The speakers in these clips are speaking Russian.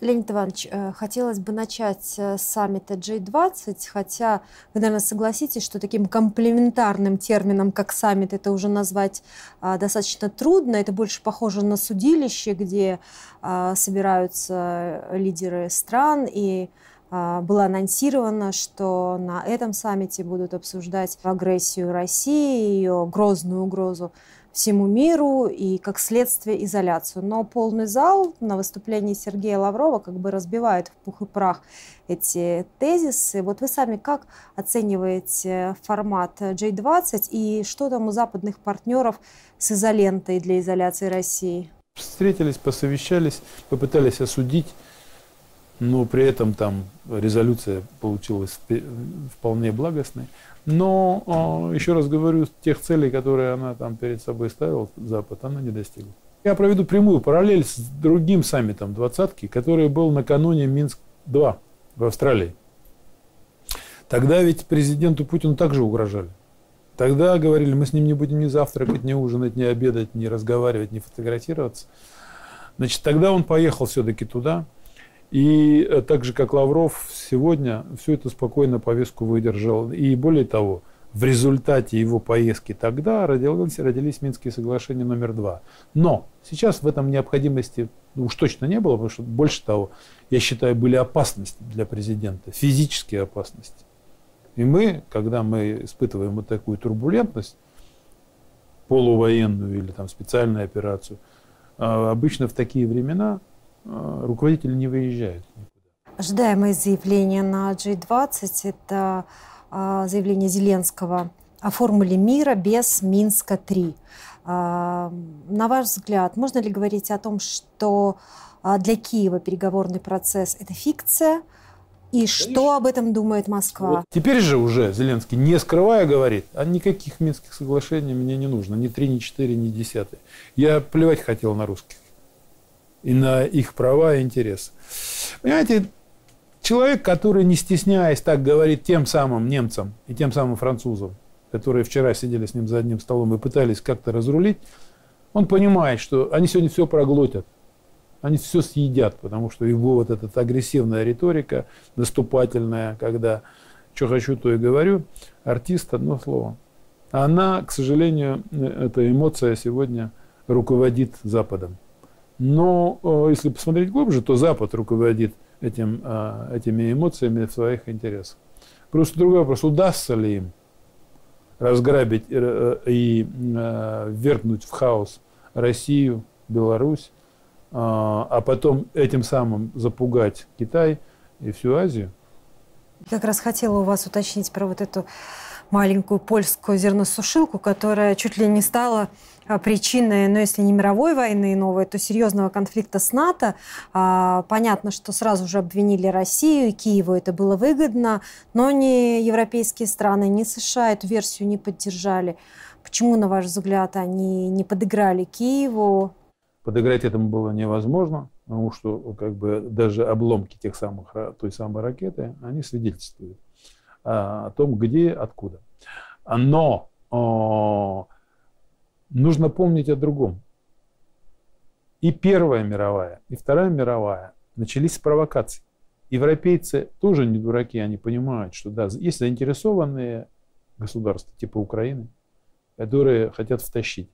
Леонид Иванович, э, хотелось бы начать э, с саммита G20, хотя вы, наверное, согласитесь, что таким комплементарным термином, как саммит, это уже назвать а, достаточно трудно. Это больше похоже на судилище, где а, собираются лидеры стран, и а, было анонсировано, что на этом саммите будут обсуждать агрессию России, ее грозную угрозу всему миру и, как следствие, изоляцию. Но полный зал на выступлении Сергея Лаврова как бы разбивает в пух и прах эти тезисы. Вот вы сами как оцениваете формат J20 и что там у западных партнеров с изолентой для изоляции России? Встретились, посовещались, попытались осудить но при этом там резолюция получилась вполне благостной. Но, а, еще раз говорю, тех целей, которые она там перед собой ставила, Запад, она не достигла. Я проведу прямую параллель с другим саммитом двадцатки, который был накануне Минск-2 в Австралии. Тогда ведь президенту Путину также угрожали. Тогда говорили, мы с ним не будем ни завтракать, ни ужинать, ни обедать, ни разговаривать, ни фотографироваться. Значит, тогда он поехал все-таки туда – и э, так же, как Лавров сегодня все это спокойно повестку выдержал. И более того, в результате его поездки тогда родились, родились Минские соглашения номер два. Но сейчас в этом необходимости уж точно не было, потому что больше того, я считаю, были опасности для президента, физические опасности. И мы, когда мы испытываем вот такую турбулентность, полувоенную или там специальную операцию, а, обычно в такие времена руководители не выезжают. Ожидаемое заявление на G20 – это а, заявление Зеленского о формуле мира без Минска-3. А, на ваш взгляд, можно ли говорить о том, что для Киева переговорный процесс – это фикция, и Конечно. что об этом думает Москва? Вот теперь же уже Зеленский, не скрывая, говорит, а никаких Минских соглашений мне не нужно, ни три, ни четыре, ни десятые. Я плевать хотел на русских и на их права и интересы. Понимаете, человек, который, не стесняясь, так говорит тем самым немцам и тем самым французам, которые вчера сидели с ним за одним столом и пытались как-то разрулить, он понимает, что они сегодня все проглотят. Они все съедят, потому что его вот эта агрессивная риторика, наступательная, когда что хочу, то и говорю, артист, одно слово. Она, к сожалению, э, эта эмоция сегодня руководит Западом. Но э, если посмотреть глубже, то Запад руководит этим, э, этими эмоциями в своих интересах. Просто другой вопрос, удастся ли им разграбить э, и ввергнуть в хаос Россию, Беларусь, а потом этим самым запугать Китай и всю Азию? Как раз хотела у вас уточнить про вот эту маленькую польскую зерносушилку, которая чуть ли не стала а, причиной, ну, если не мировой войны новой, то серьезного конфликта с НАТО. А, понятно, что сразу же обвинили Россию, и Киеву это было выгодно, но ни европейские страны, ни США эту версию не поддержали. Почему, на ваш взгляд, они не подыграли Киеву? Подыграть этому было невозможно, потому что как бы даже обломки тех самых, той самой ракеты, они свидетельствуют о том, где, откуда. Но нужно помнить о другом. И Первая мировая, и Вторая мировая начались с провокаций. Европейцы тоже не дураки, они понимают, что да, есть заинтересованные государства типа Украины, которые хотят втащить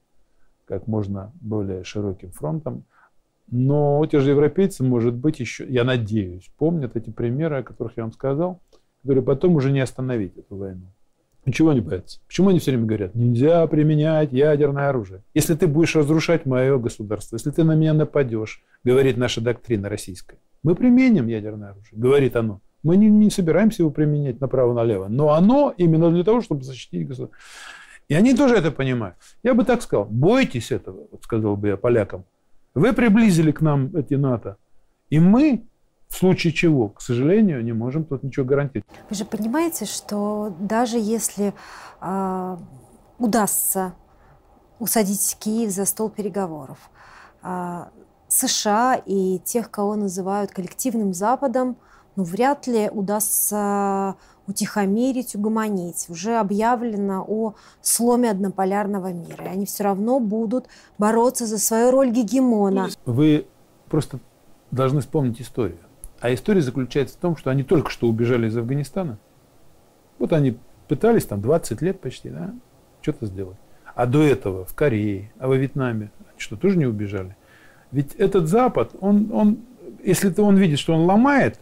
как можно более широким фронтом. Но эти же европейцы, может быть, еще, я надеюсь, помнят эти примеры, о которых я вам сказал, которые потом уже не остановить эту войну. Ничего не боятся. Почему они все время говорят, нельзя применять ядерное оружие? Если ты будешь разрушать мое государство, если ты на меня нападешь, говорит наша доктрина российская, мы применим ядерное оружие, говорит оно. Мы не, не собираемся его применять направо-налево, но оно именно для того, чтобы защитить государство. И они тоже это понимают. Я бы так сказал, бойтесь этого, вот сказал бы я полякам. Вы приблизили к нам эти НАТО, и мы в случае чего, к сожалению, не можем тут ничего гарантировать. Вы же понимаете, что даже если э, удастся усадить Киев за стол переговоров, э, США и тех, кого называют коллективным Западом, ну, вряд ли удастся утихомирить, угомонить. Уже объявлено о сломе однополярного мира. И они все равно будут бороться за свою роль гегемона. Вы просто должны вспомнить историю. А история заключается в том, что они только что убежали из Афганистана. Вот они пытались там 20 лет почти, да, что-то сделать. А до этого в Корее, а во Вьетнаме, что, тоже не убежали? Ведь этот Запад, он, он, если то он видит, что он ломает,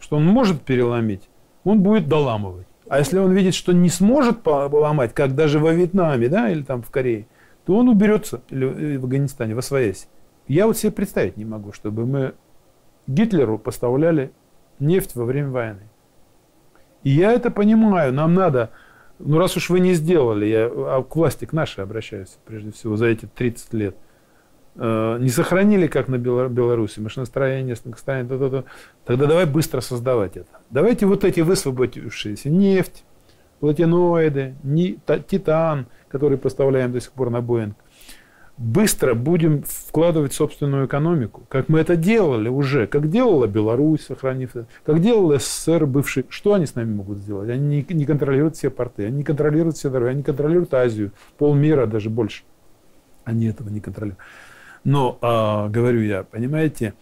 что он может переломить, он будет доламывать. А если он видит, что не сможет поломать, как даже во Вьетнаме, да, или там в Корее, то он уберется, или в Афганистане, во своясь. Я вот себе представить не могу, чтобы мы Гитлеру поставляли нефть во время войны. И я это понимаю, нам надо, ну раз уж вы не сделали, я а к власти, к нашей обращаюсь, прежде всего, за эти 30 лет, э, не сохранили, как на Беларуси, машиностроение, то, тогда давай быстро создавать это. Давайте вот эти высвободившиеся нефть, платиноиды, титан, который поставляем до сих пор на Боинг, быстро будем вкладывать в собственную экономику, как мы это делали уже, как делала Беларусь, сохранив это, как делал СССР бывший. Что они с нами могут сделать? Они не, не контролируют все порты, они не контролируют все дороги, они контролируют Азию, полмира, даже больше. Они этого не контролируют. Но, э, говорю я, понимаете,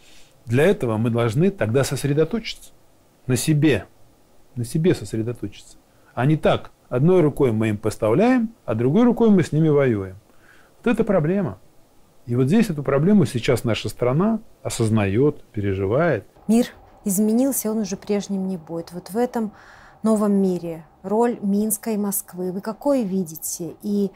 для этого мы должны тогда сосредоточиться на себе, на себе сосредоточиться. А не так, одной рукой мы им поставляем, а другой рукой мы с ними воюем то это проблема. И вот здесь эту проблему сейчас наша страна осознает, переживает. Мир изменился, он уже прежним не будет. Вот в этом новом мире роль Минска и Москвы вы какой видите? И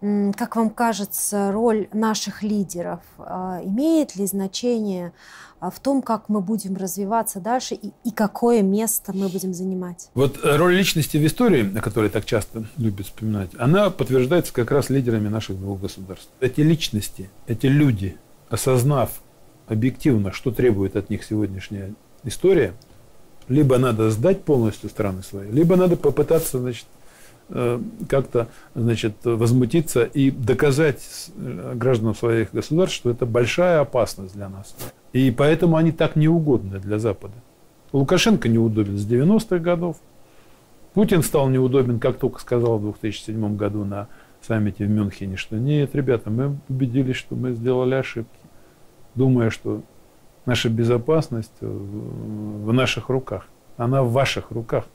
как вам кажется, роль наших лидеров а, имеет ли значение а, в том, как мы будем развиваться дальше и, и какое место мы будем занимать? Вот э, роль личности в истории, о которой так часто любят вспоминать, она подтверждается как раз лидерами наших двух государств. Эти личности, эти люди, осознав объективно, что требует от них сегодняшняя история, либо надо сдать полностью страны свои, либо надо попытаться, значит, Э, как-то значит, возмутиться и доказать э, гражданам своих государств, что это большая опасность для нас. И поэтому они так неугодны для Запада. Лукашенко неудобен с 90-х годов. Путин стал неудобен, как только сказал в 2007 году на саммите в Мюнхене, что нет, ребята, мы убедились, что мы сделали ошибки, думая, что наша безопасность в наших руках. Она в ваших руках.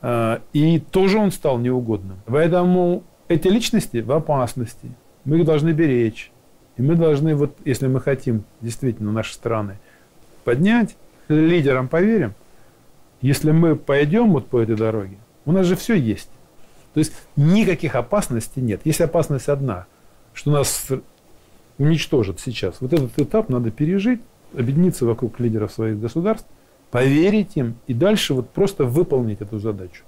А, и тоже он стал неугодным. Поэтому эти личности в опасности. Мы их должны беречь. И мы должны, вот, если мы хотим действительно наши страны поднять, лидерам поверим, если мы пойдем вот по этой дороге, у нас же все есть. То есть никаких опасностей нет. Есть опасность одна, что нас уничтожат сейчас. Вот этот этап надо пережить, объединиться вокруг лидеров своих государств, поверить им и дальше вот просто выполнить эту задачу.